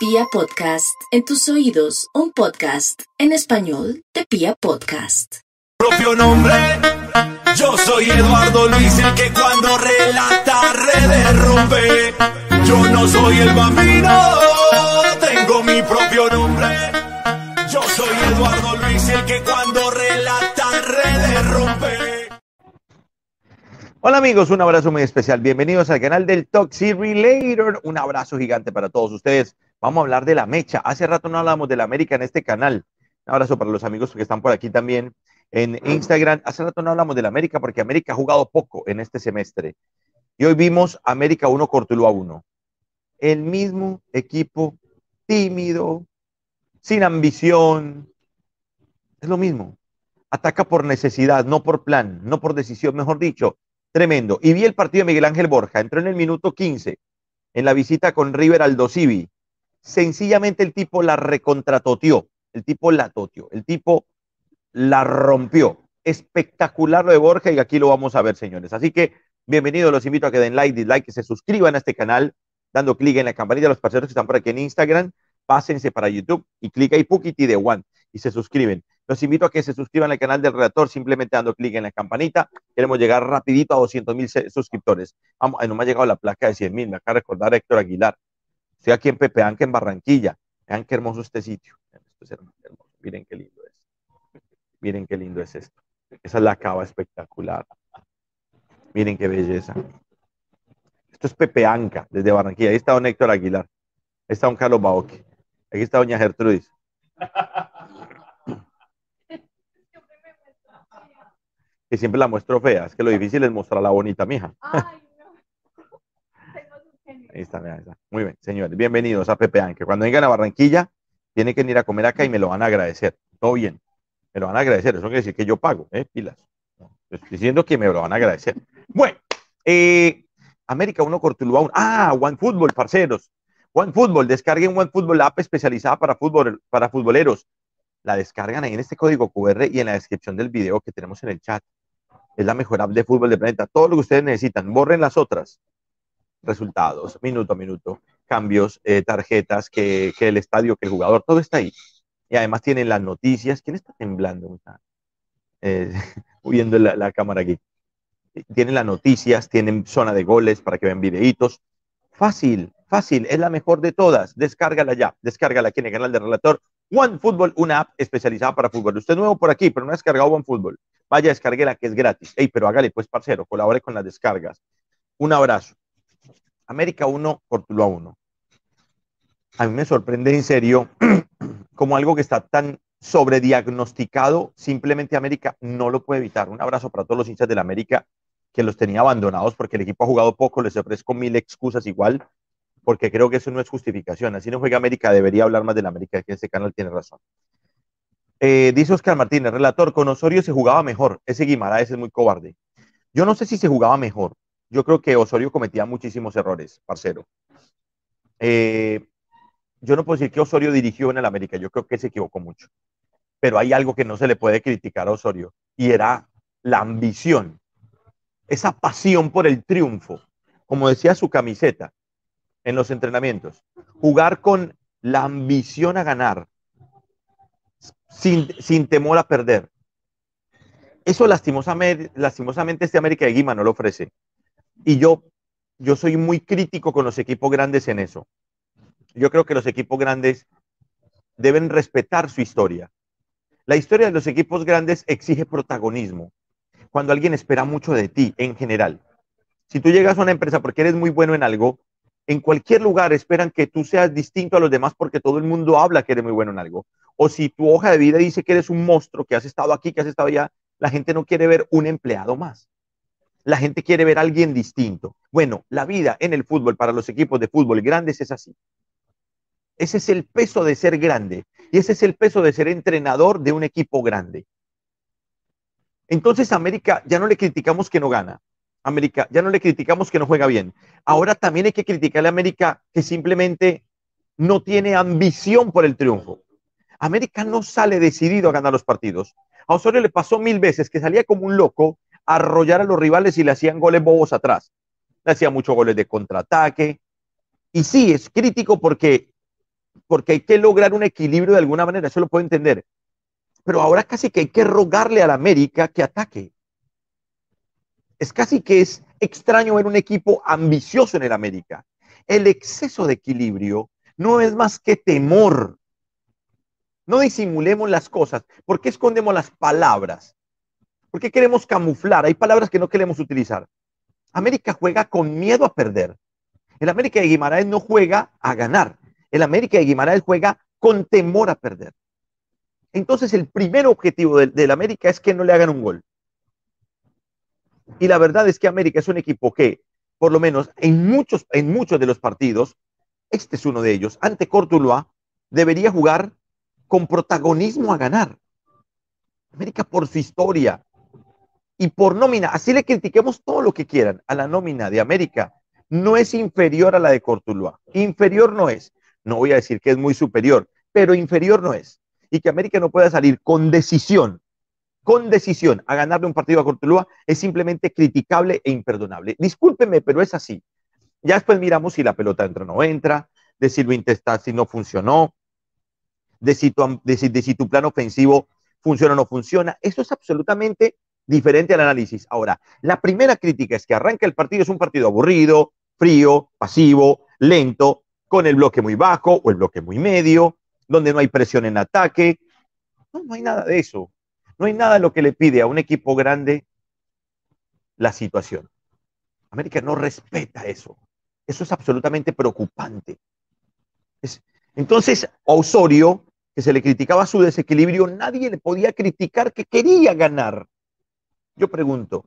Pia Podcast, en tus oídos, un podcast en español de Pia Podcast. Propio nombre, yo soy Eduardo Luis, el que cuando relata rompe. Yo no soy el bambino, tengo mi propio nombre. Yo soy Eduardo Luis, el que cuando relata rompe. Hola amigos, un abrazo muy especial. Bienvenidos al canal del Toxic Relator. Un abrazo gigante para todos ustedes. Vamos a hablar de la mecha. Hace rato no hablamos de la América en este canal. Un abrazo para los amigos que están por aquí también en Instagram. Hace rato no hablamos de la América porque América ha jugado poco en este semestre. Y hoy vimos América 1, Cortuluá 1. El mismo equipo tímido, sin ambición. Es lo mismo. Ataca por necesidad, no por plan, no por decisión, mejor dicho Tremendo. Y vi el partido de Miguel Ángel Borja. Entró en el minuto 15 en la visita con River Aldo Civi. Sencillamente el tipo la recontratoteó. El tipo la toteó. El tipo la rompió. Espectacular lo de Borja y aquí lo vamos a ver, señores. Así que bienvenidos. Los invito a que den like, dislike, que se suscriban a este canal, dando clic en la campanita los parceros que están por aquí en Instagram. Pásense para YouTube y clic ahí, Pukiti de One y se suscriben. Los invito a que se suscriban al canal del redactor simplemente dando clic en la campanita. Queremos llegar rapidito a 200 mil suscriptores. Vamos, no me ha llegado la placa de 100 mil. Me acaba de recordar Héctor Aguilar. Estoy aquí en Pepeanca, en Barranquilla. Vean qué hermoso este sitio. Miren qué lindo es. Miren qué lindo es esto. Esa es la cava espectacular. Miren qué belleza. Esto es Pepeanca, desde Barranquilla. Ahí está don Héctor Aguilar. Ahí está don Carlos Baoque. Aquí está doña Gertrudis. que siempre la muestro fea. Es que lo difícil es mostrarla bonita, mija. Ay. Ahí está, está. Muy bien, señores. Bienvenidos a Pepe que Cuando vengan a Barranquilla, tienen que venir a comer acá y me lo van a agradecer. Todo bien. Me lo van a agradecer. Eso quiere decir que yo pago, ¿eh? Pilas. Estoy diciendo que me lo van a agradecer. Bueno, eh, América 1, Cortuluá 1. Ah, One Football, parceros. One Football, descarguen One Football, app especializada para, fútbol, para futboleros. La descargan ahí en este código QR y en la descripción del video que tenemos en el chat es la mejor app de fútbol del planeta. Todo lo que ustedes necesitan, borren las otras. Resultados, minuto a minuto, cambios, eh, tarjetas, que, el estadio, que el jugador, todo está ahí. Y además tienen las noticias. ¿Quién está temblando? Eh, viendo la, cámara aquí. Tienen las noticias, tienen zona de goles para que vean videitos. Fácil, fácil, es la mejor de todas. Descárgala ya, descárgala aquí en el canal de Relator. One Football, una app especializada para fútbol. Usted es nuevo por aquí, pero no ha descargado One Football. Vaya, descargue la que es gratis. Ey, pero hágale pues, parcero, colabore con las descargas. Un abrazo. América 1, Portugal 1. A mí me sorprende en serio como algo que está tan sobrediagnosticado, simplemente América no lo puede evitar. Un abrazo para todos los hinchas de la América que los tenía abandonados porque el equipo ha jugado poco, les ofrezco mil excusas igual, porque creo que eso no es justificación. Así no juega América, debería hablar más de la América, que ese canal tiene razón. Eh, dice Oscar Martínez, relator, con Osorio se jugaba mejor. Ese Guimaraes es muy cobarde. Yo no sé si se jugaba mejor. Yo creo que Osorio cometía muchísimos errores, parcero. Eh, yo no puedo decir que Osorio dirigió en el América. Yo creo que se equivocó mucho. Pero hay algo que no se le puede criticar a Osorio y era la ambición, esa pasión por el triunfo. Como decía su camiseta en los entrenamientos, jugar con la ambición a ganar, sin, temor a perder. Eso lastimosamente, lastimosamente este América de Guima no lo ofrece. Y yo, yo soy muy crítico con los equipos grandes en eso. Yo creo que los equipos grandes deben respetar su historia. La historia de los equipos grandes exige protagonismo. Cuando alguien espera mucho de ti en general. Si tú llegas a una empresa porque eres muy bueno en algo, en cualquier lugar esperan que tú seas distinto a los demás porque todo el mundo habla que eres muy bueno en algo o si tu hoja de vida dice que eres un monstruo, que has estado aquí, que has estado allá, la gente no quiere ver un empleado más. La gente quiere ver a alguien distinto. Bueno, la vida en el fútbol para los equipos de fútbol grandes es así. Ese es el peso de ser grande y ese es el peso de ser entrenador de un equipo grande. Entonces América ya no le criticamos que no gana. América ya no le criticamos que no juega bien. Ahora también hay que criticarle a América que simplemente no tiene ambición por el triunfo. América no sale decidido a ganar los partidos. A Osorio le pasó mil veces que salía como un loco arrollar a los rivales y le hacían goles bobos atrás. Le hacía muchos goles de contraataque. Y sí, es crítico porque porque hay que lograr un equilibrio de alguna manera, eso lo puedo entender. Pero ahora casi que hay que rogarle al América que ataque. Es casi que es extraño ver un equipo ambicioso en el América. El exceso de equilibrio no es más que temor. No disimulemos las cosas. ¿Por qué escondemos las palabras? ¿Por qué queremos camuflar? Hay palabras que no queremos utilizar. América juega con miedo a perder. El América de Guimaraes no juega a ganar. El América de Guimaraes juega con temor a perder. Entonces el primer objetivo del, América es que no le hagan un gol. Y la verdad es que América es un equipo que, por lo menos en muchos, en muchos de los partidos, este es uno de ellos, ante Cortuluá, debería jugar con protagonismo a ganar. América por su historia, y por nómina, así le critiquemos todo lo que quieran a la nómina de América, no es inferior a la de Cortuluá. Inferior no es. No voy a decir que es muy superior, pero inferior no es. Y que América no pueda salir con decisión, con decisión a ganarle un partido a Cortuluá es simplemente criticable e imperdonable. Discúlpeme, pero es así. Ya después miramos si la pelota entra o no entra, de si lo si no funcionó, de tu, de si tu plan ofensivo funciona o no funciona. Eso es absolutamente diferente al análisis. Ahora, la primera crítica es que arranca el partido, es un partido aburrido, frío, pasivo, lento, con el bloque muy bajo o el bloque muy medio, donde no hay presión en ataque. No, no hay nada de eso. No hay nada de lo que le pide a un equipo grande la situación. América no respeta eso. Eso es absolutamente preocupante. entonces, a Osorio, que se le criticaba su desequilibrio, nadie le podía criticar que quería ganar. Yo pregunto,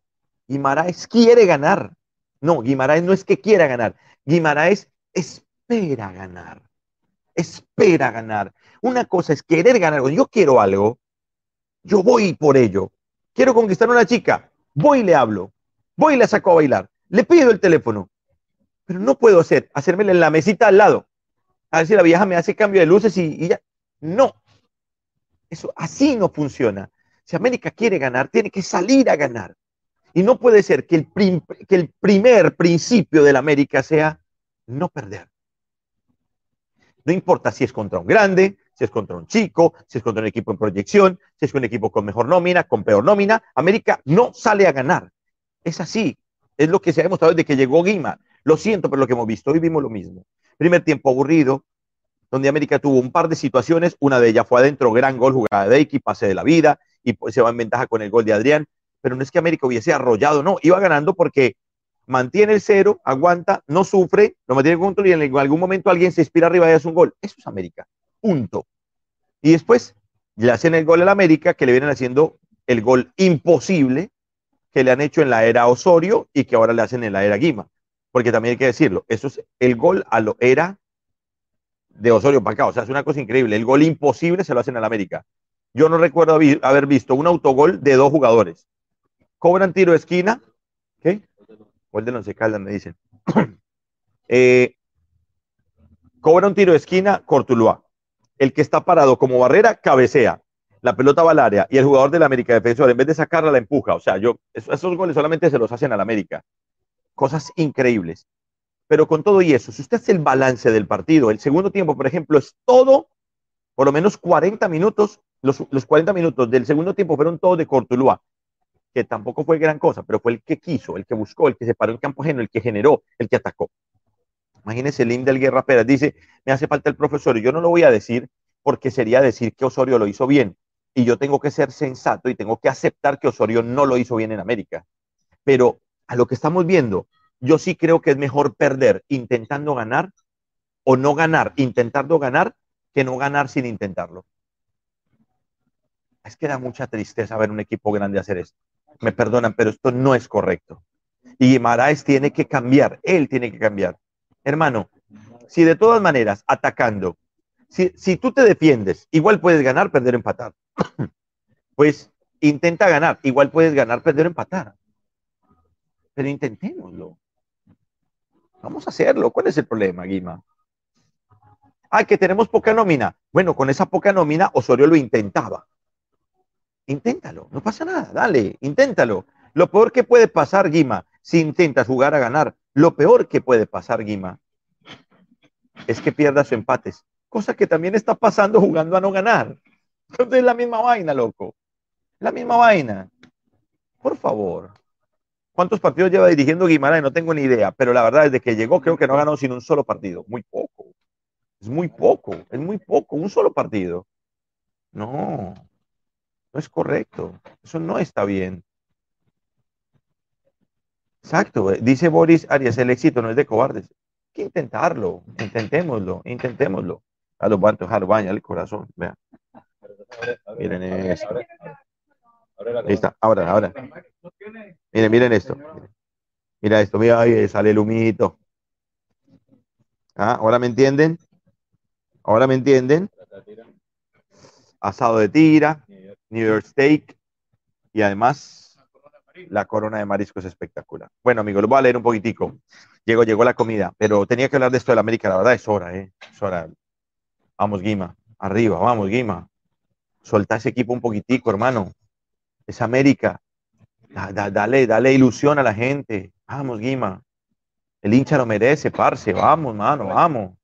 ¿Guimaraes quiere ganar? No, Guimaraes no es que quiera ganar. Guimaraes espera ganar. Espera ganar. Una cosa es querer ganar. Yo quiero algo, yo voy por ello. Quiero conquistar a una chica, voy y le hablo. Voy y la saco a bailar. Le pido el teléfono. Pero no puedo hacer, hacérmela en la mesita al lado. A ver si la vieja me hace cambio de luces y, y ya. No. Eso así no funciona. Si América quiere ganar, tiene que salir a ganar. Y no puede ser que el, que el primer principio de la América sea no perder. No importa si es contra un grande, si es contra un chico, si es contra un equipo en proyección, si es un equipo con mejor nómina, con peor nómina, América no sale a ganar. Es así. Es lo que se ha demostrado desde que llegó Guima. Lo siento por lo que hemos visto. Hoy vimos lo mismo. Primer tiempo aburrido, donde América tuvo un par de situaciones. Una de ellas fue adentro, gran gol, jugada de X, pase de la vida y pues se va en ventaja con el gol de Adrián. Pero no es que América hubiese arrollado, no, iba ganando porque mantiene el cero, aguanta, no sufre, lo mantiene con control y en algún momento alguien se inspira arriba y hace un gol. Eso es América, punto. Y después le hacen el gol al América, que le vienen haciendo el gol imposible que le han hecho en la era Osorio y que ahora le hacen en la era Guima. Porque también hay que decirlo, eso es el gol a lo era de Osorio para acá. O sea, es una cosa increíble. El gol imposible se lo hacen al América. Yo no recuerdo haber visto un autogol de dos jugadores. Cobran tiro de esquina. ¿Qué? Gol de Once me dicen. eh, cobra un tiro de esquina, Cortuluá. El que está parado como barrera, cabecea. La pelota va al área y el jugador del América defensor, en vez de sacarla, la empuja. O sea, yo, esos goles solamente se los hacen al América. Cosas increíbles. Pero con todo y eso, si usted hace el balance del partido, el segundo tiempo, por ejemplo, es todo, por lo menos 40 minutos los, 40 minutos del segundo tiempo fueron todos de Cortuluá, que tampoco fue gran cosa, pero fue el que quiso, el que buscó, el que se paró en campo ajeno, el que generó, el que atacó. Imagínense, el del Guerra Pérez dice, me hace falta el profesor, y yo no lo voy a decir porque sería decir que Osorio lo hizo bien, y yo tengo que ser sensato y tengo que aceptar que Osorio no lo hizo bien en América. Pero a lo que estamos viendo, yo sí creo que es mejor perder intentando ganar o no ganar intentando ganar que no ganar sin intentarlo. Es que da mucha tristeza ver un equipo grande hacer esto. Me perdonan, pero esto no es correcto. Y Guimaraes tiene que cambiar, él tiene que cambiar. Hermano, si de todas maneras, atacando, si, si tú te defiendes, igual puedes ganar, perder, empatar. pues intenta ganar, igual puedes ganar, perder, empatar. Pero intentémoslo. Vamos a hacerlo. ¿Cuál es el problema, Guima? Ah, que tenemos poca nómina. Bueno, con esa poca nómina, Osorio lo intentaba. Inténtalo, no pasa nada, dale, inténtalo. Lo peor que puede pasar, Guima, si intentas jugar a ganar, lo peor que puede pasar, Guima, es que pierdas empates, cosa que también está pasando jugando a no ganar. Entonces es la misma vaina, loco. La misma vaina. Por favor. ¿Cuántos partidos lleva dirigiendo Guimaraes? No tengo ni idea, pero la verdad, desde que llegó creo que no ha ganado sin un solo partido. Muy poco. Es muy poco, es muy poco, un solo partido. No, no es correcto. Eso no está bien. Exacto, eh, dice Boris Arias, el éxito no es de cobardes. Hay que intentarlo, intentémoslo, intentémoslo. A los bantos, a baña el corazón, vean. Miren esto. Ahí está, ahora, ahora. Miren, miren esto. Mira esto, mira, ahí sale el humito. ¿Ah? ¿Ahora me entienden? ¿Ahora me entienden? Asado de tira, New York Steak y además la corona de mariscos espectacular. Bueno, amigos, lo voy a leer un poquitico. Llegó, llegó la comida, pero tenía que hablar de esto de la América, la verdad es hora, ¿eh? Es hora. Vamos, Guima, arriba, vamos, Guima. Solta ese equipo un poquitico, hermano. Es América. dale, dale ilusión a la gente. Vamos, Guima. El hincha lo merece, parce. Vamos, mano, vamos.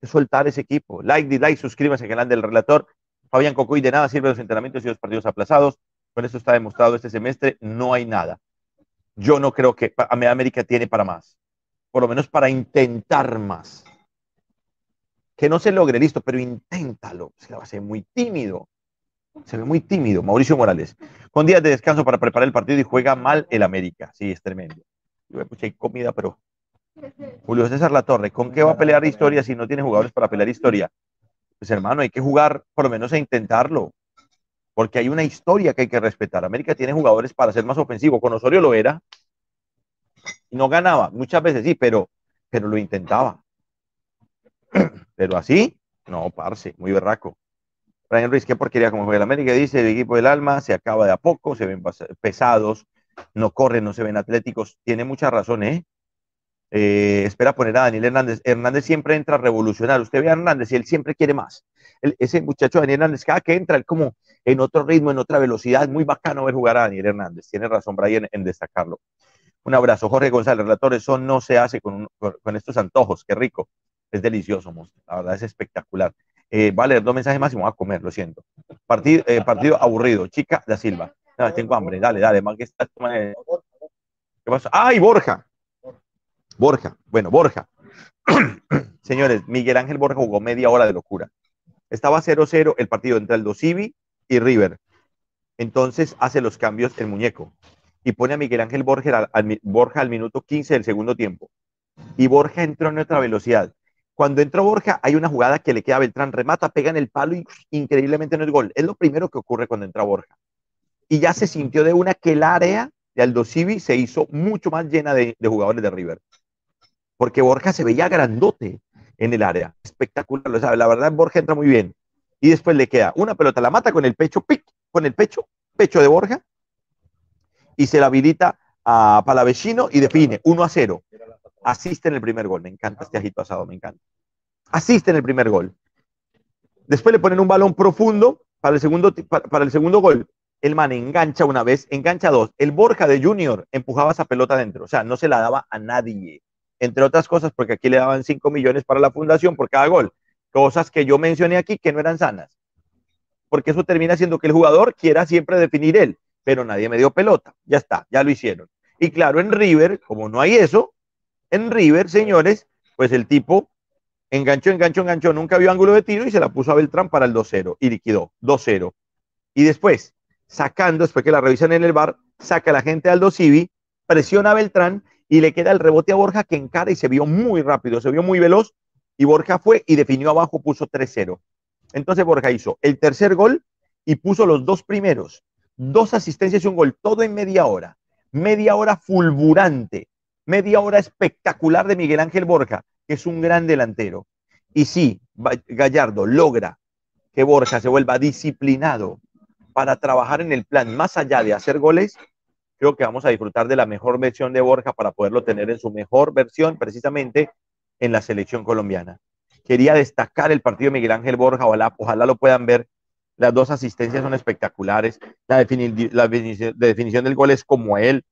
que soltar ese equipo. Like, dislike, suscríbase al canal del relator. Fabián Cocuy, de nada sirve los entrenamientos y los partidos aplazados. Con eso está demostrado este semestre. No hay nada. Yo no creo que América tiene para más. Por lo menos para intentar más. Que no se logre, listo, pero inténtalo. Se va a ser muy tímido. Se ve muy tímido. Mauricio Morales. Con días de descanso para preparar el partido y juega mal el América. Sí, es tremendo. Yo comida, pero. Julio César La Torre, ¿con qué va a pelear historia si no tiene jugadores para pelear historia? Pues hermano, hay que jugar por lo menos a intentarlo. Porque hay una historia que hay que respetar. América tiene jugadores para ser más ofensivo. Con Osorio lo era. Y no ganaba. Muchas veces sí, pero, pero lo intentaba. Pero así, no, parce, muy berraco. Brian Ruiz, qué porquería como juega el América, dice el equipo del alma, se acaba de a poco, se ven pesados, no corren, no se ven atléticos. Tiene mucha razón, ¿eh? ¿Eh? espera poner a Daniel Hernández. Hernández siempre entra a revolucionar. Usted ve a Hernández y él siempre quiere más. ese muchacho Daniel Hernández, cada que entra, él como en otro ritmo, en otra velocidad. Muy bacano ver jugar a Daniel Hernández. Tiene razón, Brian, en destacarlo. Un abrazo. Jorge González, relator, eso no se hace con, con, estos antojos. Qué rico. Es delicioso, La verdad es espectacular. Eh, vale, dos mensajes más y me voy a comer, lo siento. Partido, eh, partido aburrido. Chica da Silva. tengo hambre, dale, dale. Que. ¿Qué pasó? ¡Ay, Borja! Borja, bueno, Borja. Señores, Miguel Ángel Borja jugó media hora de locura. Estaba 0-0 el partido entre el Civi y River. Entonces hace los cambios el muñeco y pone a Miguel Ángel Borja al, minuto 15 del segundo tiempo. Y Borja entró en otra velocidad. Cuando entró Borja, hay una jugada que le queda a Beltrán, remata, pega en el palo y increíblemente no es gol. Es lo primero que ocurre cuando entra Borja. Y ya se sintió de una que el área de Aldo Civi se hizo mucho más llena de, jugadores de River. Porque Borja se veía grandote en el área. Espectacular. O sea, la verdad, Borja entra muy bien. Y después le queda una pelota, la mata con el pecho, pic, con el pecho, pecho de Borja, y se la habilita a Palavecino y define 1 a 0 asiste en el primer gol. Me encanta este ajito asado, me encanta. Asiste en el primer gol. Después le ponen un balón profundo para el segundo, para, el segundo gol. El man engancha una vez, engancha dos. El Borja de Junior empujaba esa pelota adentro, o sea, no se la daba a nadie. Entre otras cosas, porque aquí le daban 5 millones para la fundación por cada gol. Cosas que yo mencioné aquí que no eran sanas. Porque eso termina siendo que el jugador quiera siempre definir él, pero nadie me dio pelota. Ya está, ya lo hicieron. Y claro, en River, como no hay eso, en River, señores, pues el tipo enganchó, enganchó, enganchó, nunca vio ángulo de tiro y se la puso a Beltrán para el 2-0 y liquidó 2-0. Y después, sacando, después que la revisan en el bar, saca la gente al 2 presiona a Beltrán y le queda el rebote a Borja que encara y se vio muy rápido, se vio muy veloz y Borja fue y definió abajo, puso 3-0. Entonces Borja hizo el tercer gol y puso los dos primeros, dos asistencias y un gol, todo en media hora, media hora fulgurante media hora espectacular de Miguel Ángel Borja, que es un gran delantero. Y si Gallardo logra que Borja se vuelva disciplinado para trabajar en el plan más allá de hacer goles, creo que vamos a disfrutar de la mejor versión de Borja para poderlo tener en su mejor versión precisamente en la selección colombiana. Quería destacar el partido de Miguel Ángel Borja, ojalá, ojalá lo puedan ver. Las dos asistencias son espectaculares. La, la definición del gol es como él.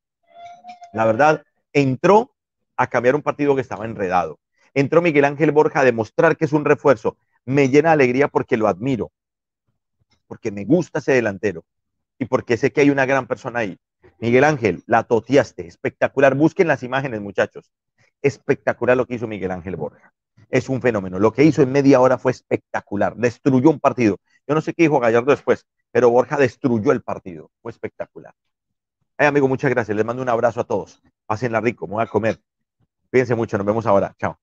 La verdad, entró a cambiar un partido que estaba enredado. Entró Miguel Ángel Borja a demostrar que es un refuerzo. me llena de alegría porque lo admiro, porque me gusta ese delantero y porque sé que hay una gran persona ahí. Miguel Ángel, la toteaste, espectacular. Busquen las imágenes, muchachos. Espectacular lo que hizo Miguel Ángel Borja. Es un fenómeno. Lo que hizo en media hora fue espectacular. Destruyó un partido. Yo no sé qué dijo Gallardo después, pero Borja destruyó el partido. Fue espectacular. Ay, amigo, muchas gracias. Les mando un abrazo a todos. Pásenla rico, me voy a comer. Cuídense mucho, nos vemos ahora. Chao.